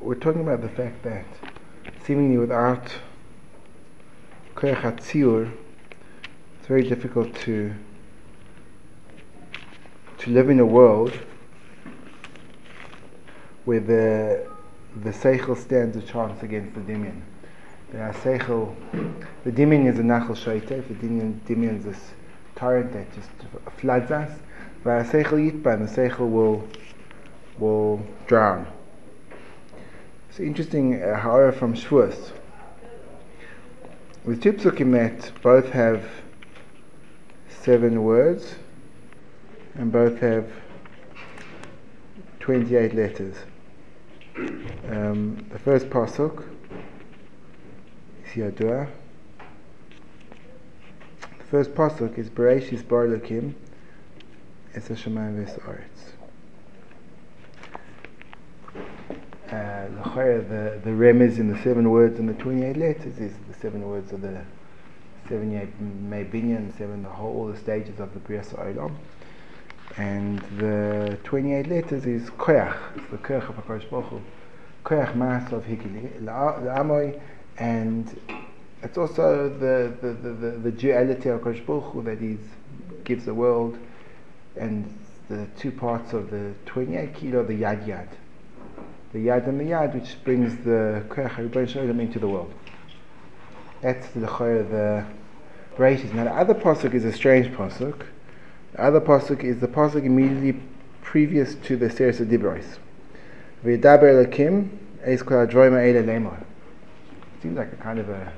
we're, talking about the fact that seemingly without koyach it's very difficult to to live in a world where the the seichel stands a chance against the dimion. The seichel, the dimion is a nachal shoitef. The dimion, dimion is this torrent that just floods us. The seichel yitban, the seichel will will drown. It's interesting, uh, however, from Shavuos. With two psukim that both have seven words and both have 28 letters. Um, the first pasuk is Yadua. The first pasuk is Bereshis Bar Lakim Es Hashemayim V'Sa'aretz. Uh, the the remez in the seven words and the 28 letters is the seven words of the 78 Mebinyan, seven the whole all the stages of the Bria Olam and the 28 letters is koyach, it's the koyach of HaKadosh Baruch Hu. Koyach mas of la'amoy, and it's also the, the, the, the, the duality of HaKadosh Baruch Hu that gives the world, and the two parts of the 28 kilo, the yad yad. The yad and the yad, which brings the koyach into the world. That's the the Bereshit. Now the other pasuk is a strange pasuk the other pasuk is the pasuk immediately previous to the series of Dibros. V'yidaber Elokim eis kol adroima eile lemor. Seems like a kind of a,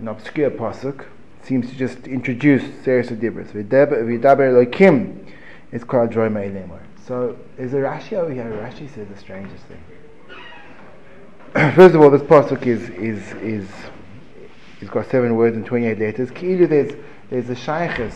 an obscure pasuk. Seems to just introduce series of Dibros. V'yidaber Elokim eis kol adroima eile lemor. So there's a Rashi over here. Rashi says the strangest thing. First of all, this pasuk is is is it's got seven words and twenty eight letters. Ki'ilu there's there's a shaykhis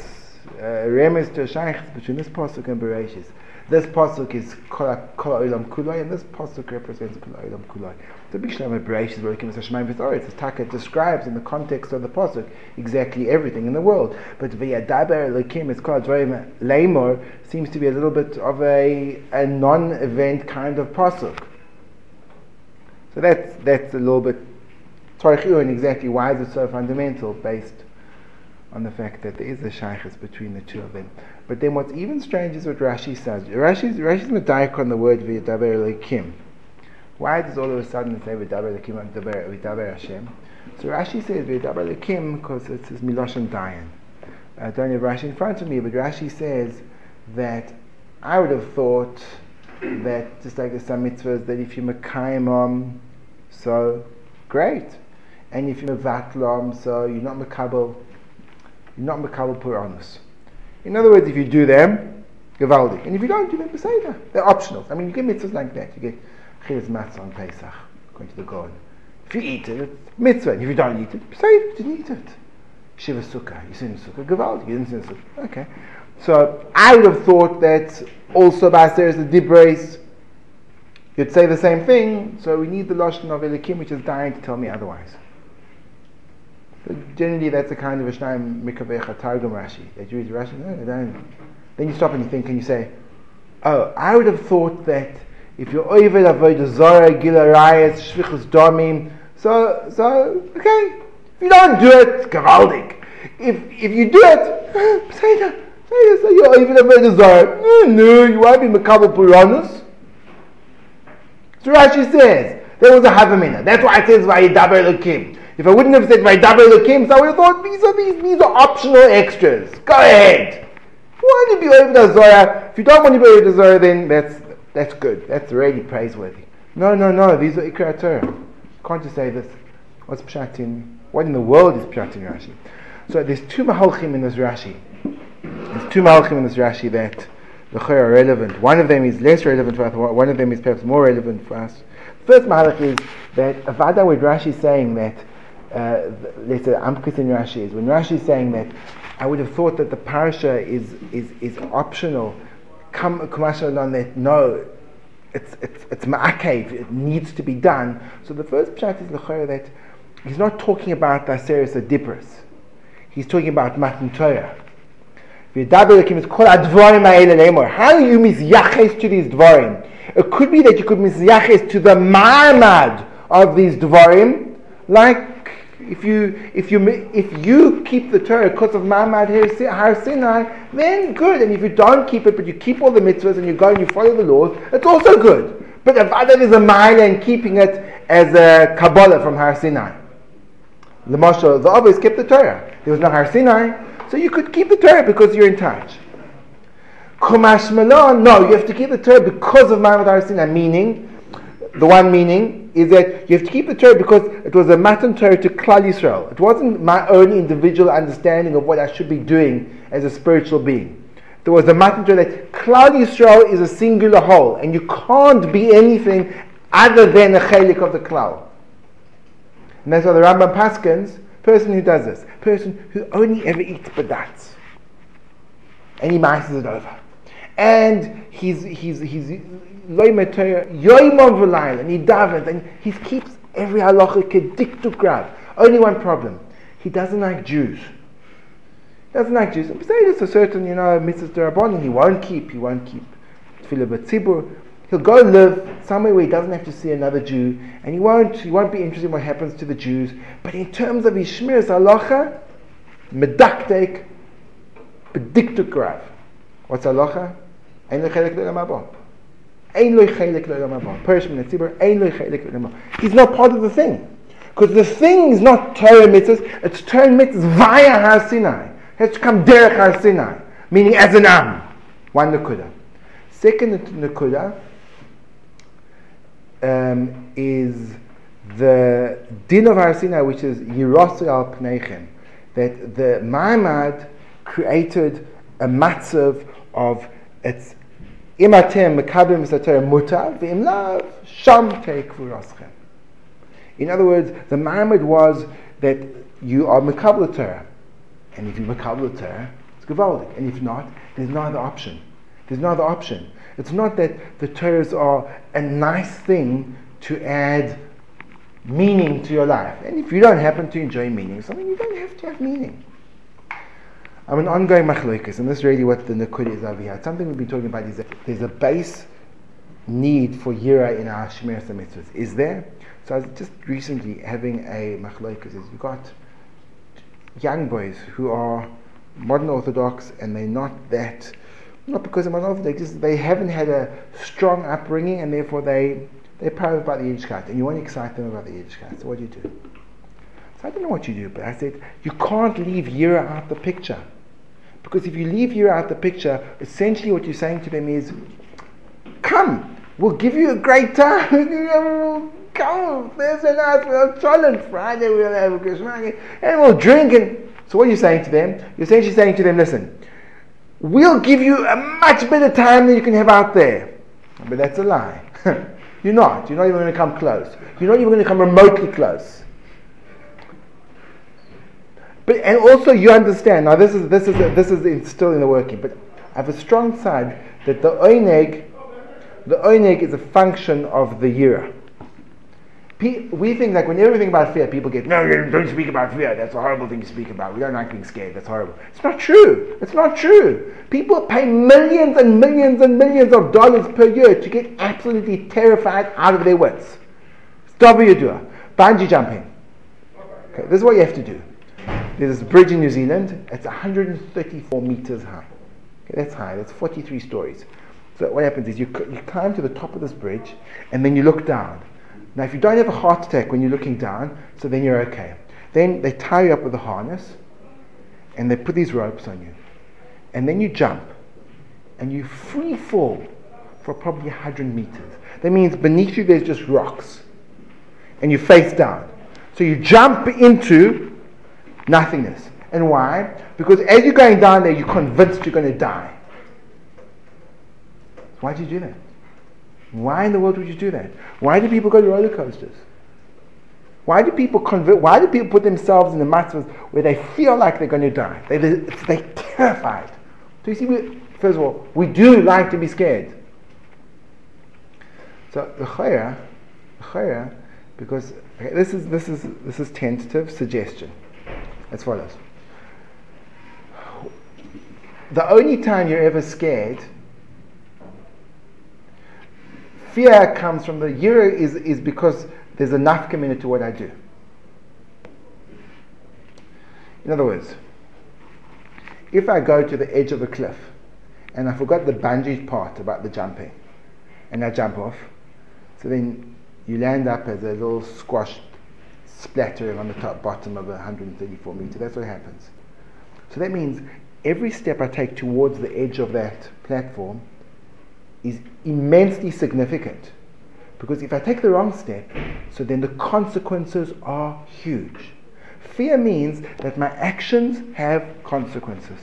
uh, remes to a between this pasuk and Bereshis. This pasuk is kol olam kulai, and this pasuk represents kol olam kulai. The big shalom Bereshis, where it comes to Shemaim V'Tzoretz, as describes in the context of the pasuk exactly everything in the world. But v'yadaber Elokim is kol adroim lemor seems to be a little bit of a, a non-event kind of pasuk. So that's that's a little bit Torah and exactly why is it so fundamental based on the fact that there is a shaykhs between the two of them. But then what's even strange is what Rashi says. Rashi's, Rashi's medayik on the word v'yadaber elikim. Why does all of a sudden say v'yadaber elikim and v'yadaber Hashem? So Rashi says v'yadaber elikim because it says miloshan dayan. I don't have Rashi in front of me, but Rashi says that I would have thought that just like the some mitzvahs, that if you mekayim so great, and if you mevatlam, so you're not mekabel you're not Makabal Puranas. In other words, if you do them, Gavaldi. And if you don't you them, Peseda. They're optional. I mean, you get mitzvahs like that. You get Chiz Matzah on Pesach, going to the God. If you eat it, it's mitzvah. And if you don't eat it, Peseda, you didn't eat it. Shiva Sukkah, you sin Sukkah, Gavaldi, you didn't sin Sukkah. Okay. So I would have thought that also by series of Dibres, you'd say the same thing. So we need the Lashon of Elikim, which is dying to tell me otherwise. But generally, that's a kind of a Shnaim Mikavecha Targum Rashi. That you read Rashi, no, then, then you stop and you think and you say, oh, I would have thought that if you're Oived Avodah Zara, Gila Rayas, Shvichus Domim, so, so, okay. If you don't do it, Gavaldik. If, if you do it, say that. Say so you're Oived Avodah Zara. No, no, you won't be Makabal Puranas. So Rashi says, there was a Havamina. That's why it says, Vayidaber Elokim. If I wouldn't have said my double so I would have thought these are these these are optional extras. Go ahead. Why do you be over? If you don't want to be over the Zohar, then that's that's good. That's really praiseworthy. No, no, no. These are Ikra Torah. Can't just say this. What's Pshatin? What in the world is Pshatin Rashi? So there's two Mahalchim in this Rashi. There's two Mahalchim in this Rashi that the are relevant. One of them is less relevant for us. One of them is perhaps more relevant for us. First Mahalch is that Avada with Rashi saying that uh, let's say Amkis in Rashi is when Rashi is saying that I would have thought that the parasha is is, is optional. Come on that no, it's it's it's ma'akev. It needs to be done. So the first pshat is lechera that he's not talking about of dippers. He's talking about matan Torah. How do you misyaches to these dvarim? It could be that you could misyaches to the ma'amad of these dvarim, like if you if you if you keep the Torah because of Ma'amad Har Sinai, then good. And if you don't keep it, but you keep all the mitzvahs and you go and you follow the laws, it's also good. But if Adam is a minor and keeping it as a Kabbalah from Har Sinai, the Moshe, the Abbas kept the Torah. There was no Har Sinai, so you could keep the Torah because you're in touch. Chumash Malon, no, you have to keep the Torah because of Ma'amad Har Sinai, meaning, the one meaning is that you have to keep the Torah because it was a Matan Torah to Klal Yisrael. It wasn't my own individual understanding of what I should be doing as a spiritual being. There was a Matan Torah that Klal Yisrael is a singular whole, and you can't be anything other than a chelik of the Klal. And that's why the Rambam Paskins, person who does this, person who only ever eats badats, and he masses it over. And he's, he's, he's yoimon and he davens, and he keeps every halacha kediktu grab. Only one problem, he doesn't like Jews. He doesn't like Jews. There's a certain, you know, Mrs. Darabon, he won't keep, he won't keep tefillah. He'll go live somewhere where he doesn't have to see another Jew, and he won't, he won't be interested in what happens to the Jews. But in terms of his shmiras halacha, medaktek, bediktu grab. What's halacha? Ein lechelek le'lamabon. Ein lo chelik le'lamabon. Perish min tzibur, ein lo chelik le'lamabon. He's not part of the thing. Because the thing is not Torah mitzvahs, it's Torah mitzvahs via Har Sinai. It has to come derech Har Sinai, meaning as an am. One nakuda. Second nakuda um, is the din of Har Sinai, which is Yirosu al Pneichem, that the Ma'amad created a matzav of its imatem mekabim sater mutar v'im lav sham v'raschem. In other words, the Ma'amad was that you are mekabel Torah, and if you mekabel Torah, it's gewaldig, and if not, there's no other option. There's no other option. It's not that the Torahs are a nice thing to add meaning to your life. And if you don't happen to enjoy meaning, something you don't have to have meaning. I'm an ongoing machloikas, and this is really what the Nakud is over here. Something we've been talking about is that there's a base need for yira in our Shemir mitzvahs. Is there? So I was just recently having a machloikas. Is you've got young boys who are modern Orthodox and they're not that, not because they're modern Orthodox, just they haven't had a strong upbringing and therefore they, they're proud about the Yiddishkeit and you want to excite them about the Yiddishkeit. So what do you do? So I don't know what you do, but I said, you can't leave yira out the picture. Because if you leave you out the picture, essentially what you're saying to them is, come, we'll give you a great time. come, there's a nice little challenge. Friday we'll have a Christmas and we'll drink. And so what are you saying to them? You're essentially saying to them, listen, we'll give you a much better time than you can have out there. But that's a lie. you're not. You're not even going to come close. You're not even going to come remotely close. But and also you understand now. This is this is this is still in the working. But I have a strong side that the oineg, the oineg is a function of the yira. We think like when everything about fear, people get no, don't speak about fear. That's a horrible thing to speak about. We don't like being scared. That's horrible. It's not true. It's not true. People pay millions and millions and millions of dollars per year to get absolutely terrified out of their wits. Stop what you do. Bungee jumping. Okay, this is what you have to do. There's this bridge in New Zealand. It's 134 meters high. Okay, that's high. That's 43 stories. So what happens is you, you climb to the top of this bridge and then you look down. Now, if you don't have a heart attack when you're looking down, so then you're okay. Then they tie you up with a harness and they put these ropes on you. And then you jump and you free fall for probably 100 meters. That means beneath you there's just rocks and you face down. So you jump into Nothingness. And why? Because as you're going down there, you're convinced you're going to die. Why did you do that? Why in the world would you do that? Why do people go to roller coasters? Why do people convert? Why do people put themselves in the matzahs where they feel like they're going to die? They, they, they're terrified. So you see, we, first of all, we do like to be scared. So the chaya, the chaya, because okay, this is this is this is tentative suggestion as follows. The only time you're ever scared Fear comes from the yira is, is because there's a nafkamina to what I do. In other words, if I go to the edge of a cliff and I forgot the bungee part about the jumping and I jump off, so then you land up as a little squash splattering on the top bottom of a 134 meter. That's what happens. So that means every step I take towards the edge of that platform is immensely significant. Because if I take the wrong step, so then the consequences are huge. Fear means that my actions have consequences.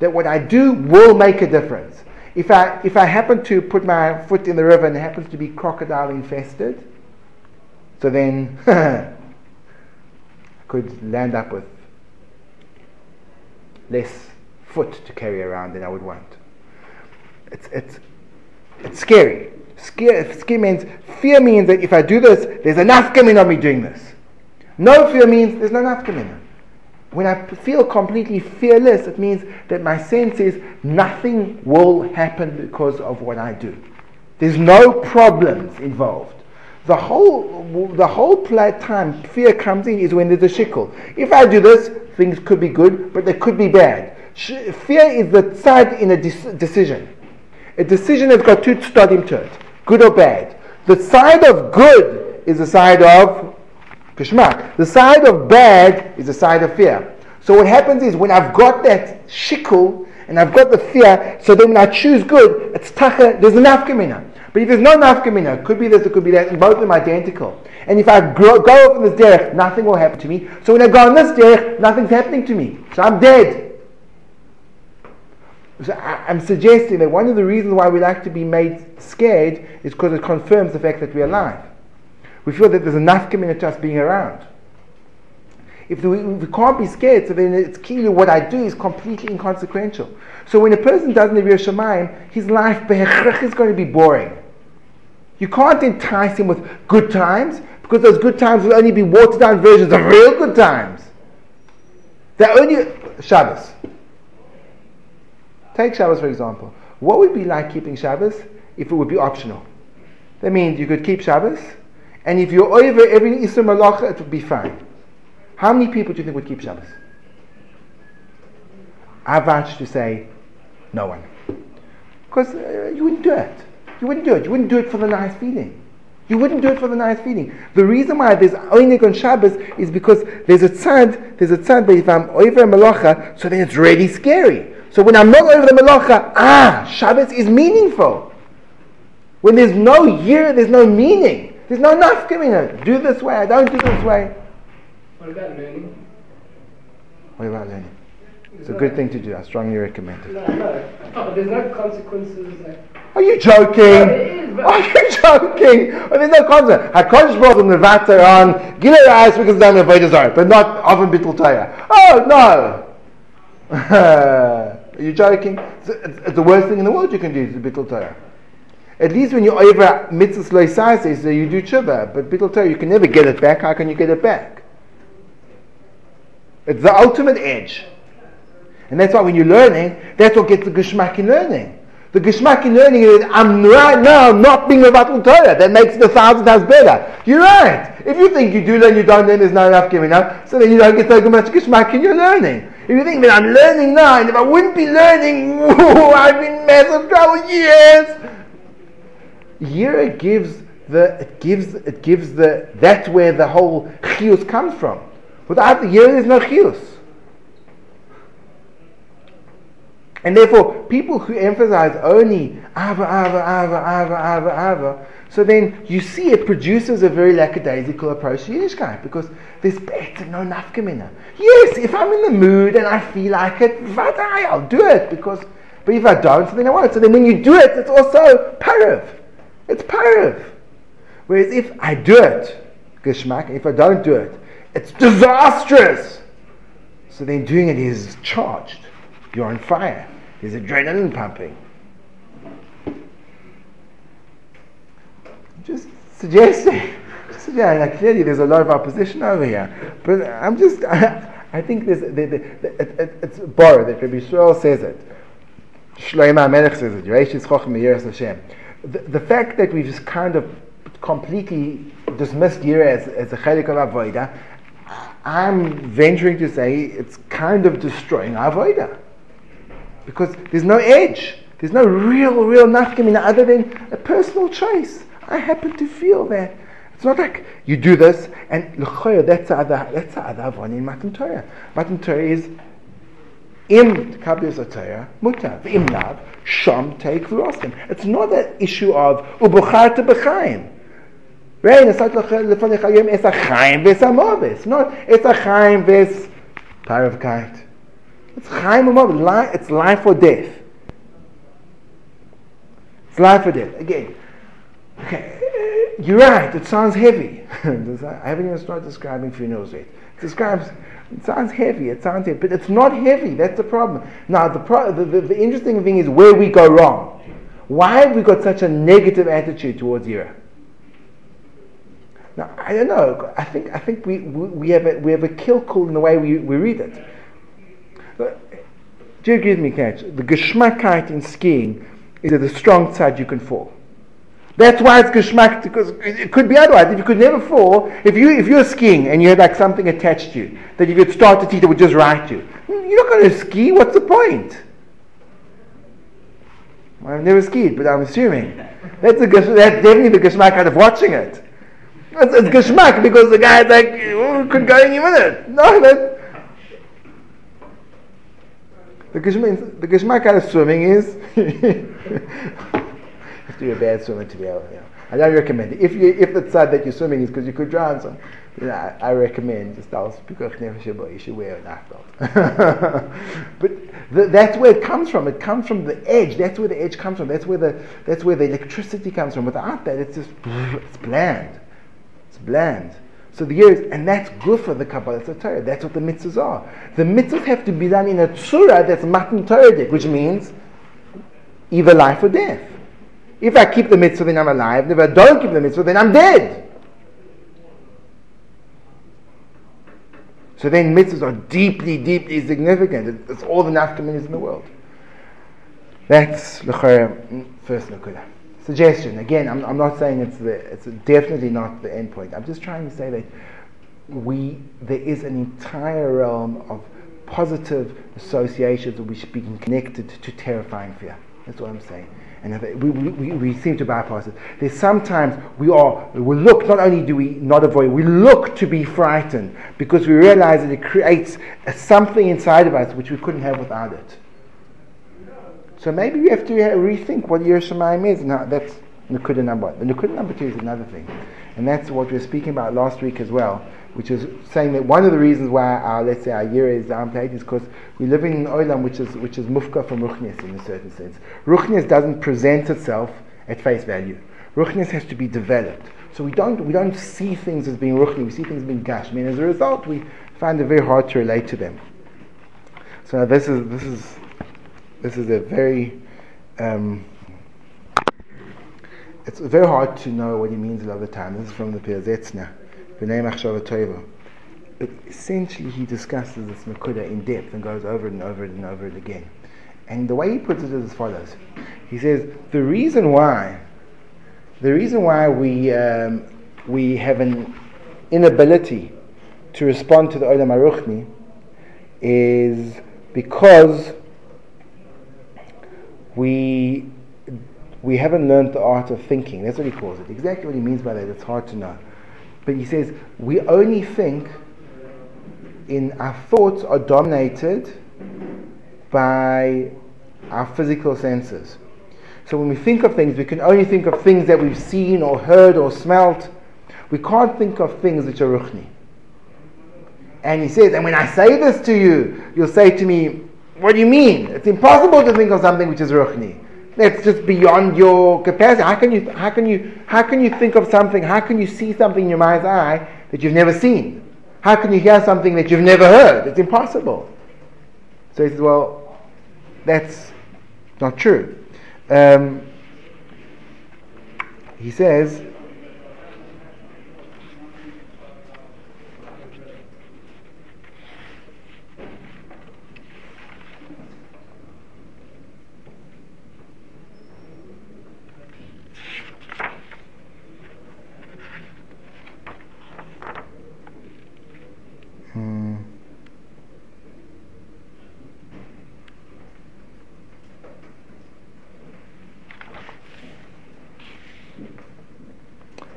That what I do will make a difference. If I, if I happen to put my foot in the river and it happens to be crocodile infested, so then could land up with less foot to carry around than I would want. It's, it's, it's scary. Scare, scare means, fear means that if I do this, there's enough coming on me doing this. No fear means there's no enough coming. When I feel completely fearless, it means that my sense is nothing will happen because of what I do. There's no problems involved. The whole, the whole time fear comes in is when there's a shickle. If I do this, things could be good, but they could be bad. Fear is the side in a decision. A decision has got two stadim to it, good or bad. The side of good is the side of kishmak. The side of bad is the side of fear. So what happens is when I've got that shikul and I've got the fear, so then when I choose good, it's tacha, there's an nafkamina. But if there's no nafkamina, it could be this, it could be that, and both of them identical. And if I grow, go off in this derech, nothing will happen to me. So when I go on this derech, nothing's happening to me. So I'm dead. So I, am suggesting that one of the reasons why we like to be made scared is because it confirms the fact that we're alive. We feel that there's enough commitment to us being around. If we, if we, can't be scared, so then it's clearly what I do is completely inconsequential. So when a person doesn't have yiras Shamayim, his life is going to be boring. You can't entice him with good times because those good times will only be watered down versions of real good times. They're only Shabbos. Take Shabbos for example. What would be like keeping Shabbos if it would be optional? That means you could keep Shabbos, and if you're over every Isra Malacha, it would be fine. How many people do you think would keep Shabbos? I vouch to say, no one. Because uh, you wouldn't do it. You wouldn't do it. You wouldn't do it for the nice feeling. You wouldn't do it for the nice feeling. The reason why there's Oinig on Shabbos is because there's a tzad, there's a tzad, but if I'm over a malacha, so then it's really scary. So when I'm not over the malacha, ah, Shabbos is meaningful. When there's no year, there's no meaning. There's no nafkamina. Do this way, I don't do this way. What about learning? What about learning? It's a good thing to do. I strongly recommend it. No, no. Oh, there's no consequences. Like, Are you joking? No, Are you joking? Oh, there's no consequence. HaKadosh Baruch Hu Nevata on Gilei Ra'is because done Avodah Zarah, but not often Bittul Torah. Oh no! Are you joking? It's, it's, it's, the worst thing in the world you can do is Bittul Torah. At least when you're over mitzvahs loisais, so you do tshuva, but Bittul Torah you can never get it back. How can you get it back? It's the ultimate edge. And that's why when you're learning, that's what gets the geschmack in learning. The geschmack in learning is, I'm right now not being Batul Torah. That makes it a thousand times better. You're right. If you think you do learn, you don't learn, there's not enough giving up, so then you don't get so much geschmack in your learning. If you think that I'm learning now, and if I wouldn't be learning, whoa, I've been massive trouble years. Yira gives the, it gives, it gives the, that's where the whole chius comes from. Without the Yira, there's no chius. And therefore, people who emphasize only Ava, Ava, Ava, Ava, Ava, Ava, so then you see it produces a very lackadaisical approach to Yiddishkeit because there's better no nafkamina. Yes, if I'm in the mood and I feel like it, vadai, I'll do it because, but if I don't, then I won't. So then when you do it, it's also parav. It's parav. Whereas if I do it, geshmak, if I don't do it, it's disastrous. So then doing it is charged. You're on fire. There's adrenaline pumping. Just suggesting. Yeah, like clearly there's a lot of opposition over here. But I'm just, I, I think there's, the, the, the, it, it, it's borrowed that Rabbi Yisrael says it. Melech says it. Hashem. the, the fact that we've just kind of completely dismissed Yira as, as a chelik of Avodah, I'm venturing to say it's kind of destroying Avodah. Because there's no edge. There's no real, real nafkamina other than a personal choice. I happen to feel that. It's not like you do this and l'choyer, that's the other, that's the other one in Matan Torah. Matan Torah is im kabir Torah mutar, im lav, sham take. It's not an issue of ubucharta b'chaim. Right? It's not lefanech hayom es a chaim v'es amovis. Not it's a chaim v'es paravkait. It's chaim u'movis. It's life or death. It's life or death. Again, okay, eh, you're right, it sounds heavy. I haven't even started describing funerals yet. It describes, it sounds heavy, it sounds heavy, but it's not heavy, that's the problem. Now, the, pro- the, the, the interesting thing is where we go wrong. Why have we got such a negative attitude towards Yira? Now, I don't know. I think, I think we, we, have a, we have a kilkul in the way we, we read it. Do you agree with me, Catch? The geschmackheit in skiing is that the strong side you can fall. That's why it's geschmack because it could be otherwise. If you could never fall, if you if you're skiing and you had like something attached to you that if you'd start to teach it would just right you, you're not going to ski. What's the point? Well, I've never skied, but I'm assuming that's a that's definitely the geschmack kind of watching it. It's, it's geschmack because the guy's like oh, could go any minute. No, that the geschmack, the geschmack out of swimming is have to be a bad swimmer to be able. You know, I don't recommend it. If you if the side that you're swimming is because you could drown, so you know, I, I recommend just nefesh you should wear a knife belt. but the, that's where it comes from. It comes from the edge. That's where the edge comes from. That's where the that's where the electricity comes from. Without that, it's just it's bland. Bland. So the years, and that's good for the Kabbalah Torah. That's what the mitzvahs are. The mitzvahs have to be done in a tzura that's matan Torah, which means either life or death. If I keep the mitzvah, then I'm alive. If I don't keep the mitzvah, then I'm dead. So then mitzvahs are deeply, deeply significant. It's all the nafkaminas in the world. That's the mm, first nakuda. Suggestion. Again, I'm, I'm not saying it's the, it's definitely not the end point. I'm just trying to say that we there is an entire realm of positive associations that we should be connected to terrifying fear. That's what I'm saying and we, we, we seem to bypass it. There's sometimes we are, we look, not only do we not avoid, we look to be frightened because we realize that it creates something inside of us which we couldn't have without it. So maybe we have to uh, rethink what your Yerushalayim is. Now that's Nukuda number one. The Nukuda number two is another thing. And that's what we were speaking about last week as well which is saying that one of the reasons why our, let's say, our year is downplayed is because we live in an olam which is, which is mufka from ruchnias in a certain sense. Ruchnias doesn't present itself at face value. Ruchnias has to be developed. So we don't, we don't see things as being ruchni, we see things as being gash. I mean, as a result, we find it very hard to relate to them. So this is, this is, this is a very, um, it's very hard to know what he means a lot of the time. This is from the Pirzetzna. But essentially, he discusses this Nakuda in depth and goes over it and over it and over it again. And the way he puts it is as follows He says, The reason why, the reason why we, um, we have an inability to respond to the Olam Aruchni is because we we haven't learned the art of thinking. That's what he calls it. Exactly what he means by that, it's hard to know. But he says, we only think in our thoughts are dominated by our physical senses. So when we think of things, we can only think of things that we've seen or heard or smelt. We can't think of things which are ruchni. And he says, and when I say this to you, you'll say to me, what do you mean? It's impossible to think of something which is ruchni. That's just beyond your capacity. How can you how can you how can you think of something? How can you see something in your mind's eye that you've never seen? How can you hear something that you've never heard? It's impossible. So he says, well, that's not true. Um, he says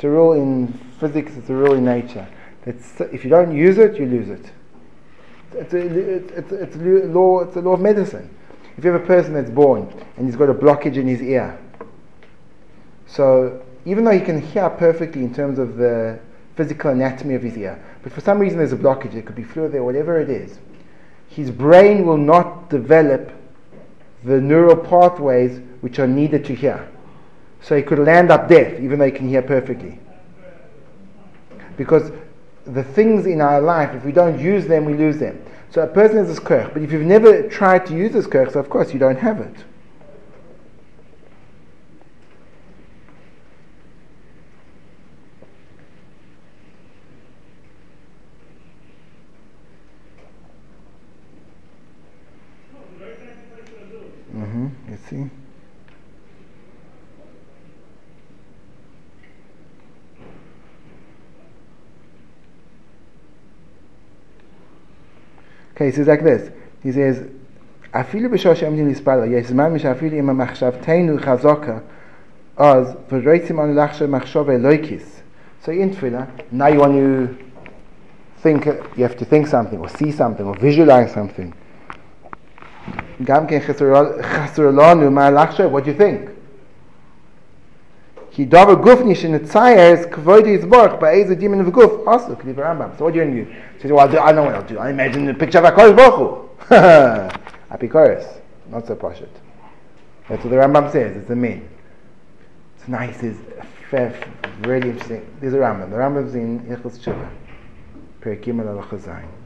It's a rule in physics, it's a rule in nature. That if you don't use it, you lose it. It's a, it's, it's, a law, it's a law of medicine. If you have a person that's born and he's got a blockage in his ear, so even though he can hear perfectly in terms of the physical anatomy of his ear, but for some reason there's a blockage, it could be fluid there, whatever it is, his brain will not develop the neural pathways which are needed to hear. So he could land up deaf, even though he can hear perfectly. Because the things in our life, if we don't use them, we lose them. So a person has this kirch, but if you've never tried to use this kirch, so of course you don't have it. Mm-hmm. You see? Okay, he says like this. He says, אפילו בשעה שעומדים להתפלל, יש זמן שאפילו אם המחשבתנו חזקה, אז ורוצים אנו לחשוב מחשוב אלוהיקיס. So in tefillah, now you want to think, you have to think something, or see something, or visualize something. גם כן חסר לנו מה לחשוב, what do you think? כי דבר גופני שנצייר כבוד יזבורך באיזה דימן וגוף, also, כתיב הרמב"ם. So what do you do? You say, well, I know what I'll do. I imagine the picture of HaKadosh Baruch Hu. Apikoros. Not so posh That's what the Rambam says. It's a min. It's nice. It's really interesting. There's a Rambam. The Rambam's in Ilchus Tshuva. Perikim al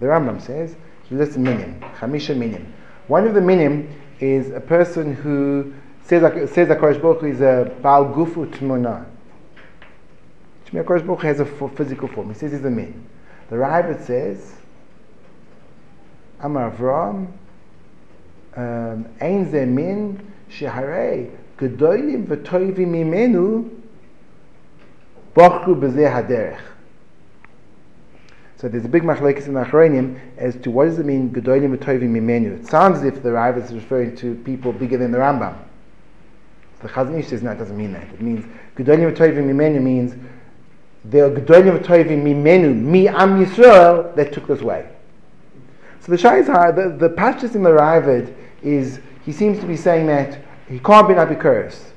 The Rambam says, he lists minim. Chamisha minim. One of the minim is a person who says says that Kodesh Baruch Hu is a Baal Gufu Tmuna. Shmi Kodesh Baruch Hu has a physical form. He says he's a min. The Ravid says, Amar Avram, um, Ein ze min sheharei gedolim v'toivim mimenu bochru b'zeh haderech. So there's a big machlekes in Achronim as to what does it mean gedolim v'toivim mimenu. It sounds as if the Ravid is referring to people bigger than the Rambam. The Chazon Ish says no, it doesn't mean that. It means gedolim v'toivim mimenu means the Gedolim Tovim Mimenu, Mi Am Yisrael, that took this way. So the Shaizhar, the, the Pashtus in the Ravid is, he seems to be saying that he can't be Nabikuris.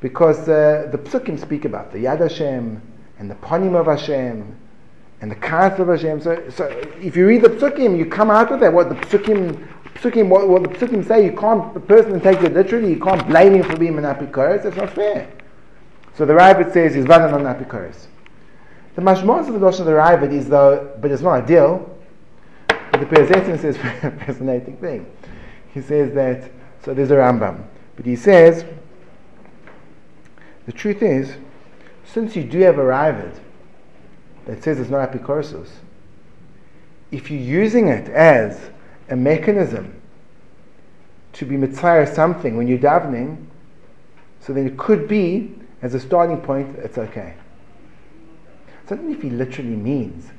Because uh, the Psukim speak about the Yad Hashem, and the Panim of Hashem, and the Kath of Hashem. So, so if you read the Psukim, you come out with that. What the Psukim, Psukim what, what the Psukim say, you can't, the person take it literally, you can't blame him for being an Apikoris, that's not fair. So the Ravid says he's Vadan on Apikoris. The mashmos of the Lashon of the Ravid is though, but it's not ideal. But the Perezetin says a fascinating thing. He says that, so there's a Rambam, but he says, the truth is, since you do have a Ravid that says it's not apikorsus, if you're using it as a mechanism to be mitzvah something when you're davening, so then it could be, as a starting point, it's okay. Not if he literally means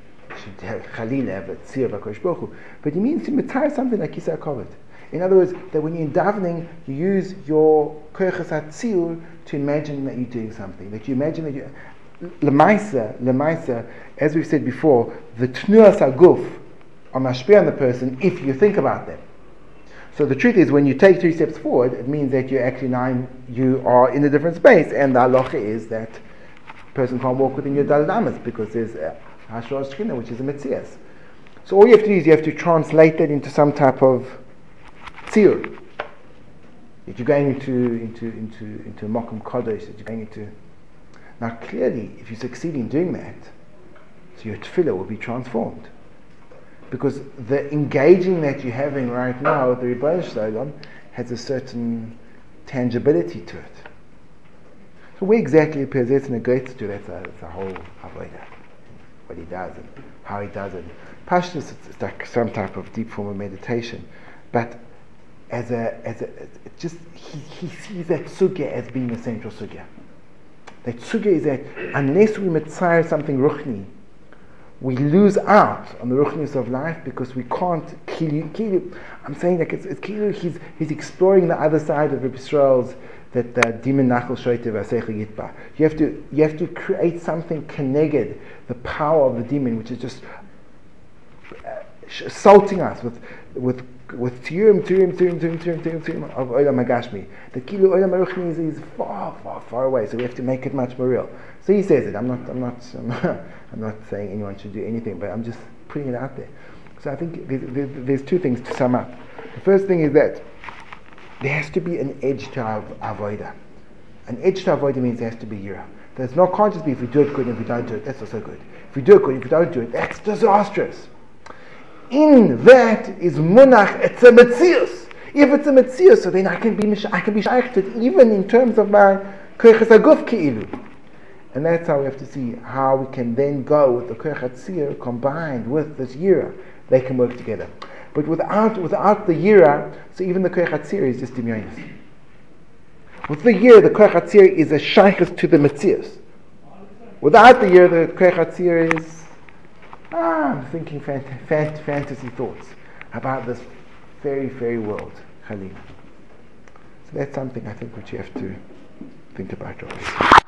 should have Khalil have a tzir but he means to mitzvah something like Kisa Kovet. In other words, that when you're in davening, you use your koichas atzil to imagine that you're doing something. That you imagine that you. Lemaisa, lemaisa, as we've said before, the tnuas aguf are mashpir on the person if you think about them. So the truth is, when you take three steps forward, it means that you're actually nine, you are in a different space, and the halacha is that person can't walk within your daladamas because there's uh, Hashra Shechina, which is a Metzias. So all you have to do is you have to translate that into some type of tzir. That you're going into into into into Mokum Kodesh, that you're going into now clearly if you succeed in doing that, so your tefillah will be transformed. Because the engaging that you're having right now with the Rebbeinu Shalom has a certain tangibility to it. So where exactly Perzet negates to, that's a, that's a whole avodah. what he does and how he does it. Pashtus, it's like some type of deep form of meditation, but as a, as a, just he, he sees that sugya as being the central sugya. That sugya is that unless we mitzvah something ruchni, we lose out on the ruchnis of life because we can't kill you. Kill you. I'm saying like it's, it's kill he's, he's exploring the other side of Rabbi Yisrael's that the demon nachal shoitev yitba. You have to you have to create something connected the power of the demon, which is just uh, assaulting us with with with tirim, tirim, tirim, tirim, tirim, tirim, tirim of Olam Hagashmi. The Kilu Olam Aruchni is, is far, far, far away, so we have to make it much more real. So he says it. I'm not, I'm not, I'm not, I'm not saying anyone should do anything, but I'm just putting it out there. So I think there's, there's two things to sum up. The first thing is that there has to be an edge to our avoida. An edge to avoida means there has to be yira. There's no be if we do it good and if we don't do it, that's also good. If we do it good, if we don't do it, that's disastrous in that is munach, it's a. If it's a metzius, so then I can be I can be shaykhted even in terms of my koiches aguf keilu. And that's how we have to see how we can then go with the koich combined with this yira. They can work together. But without without the yira, so even the koich is just dimyonis. With the year, the koich is a shaykhus to the metzius. Without the year, the koich is ah, I'm thinking fant- fant- fantasy thoughts about this very, very world, Khalil. So that's something I think which you have to think about always.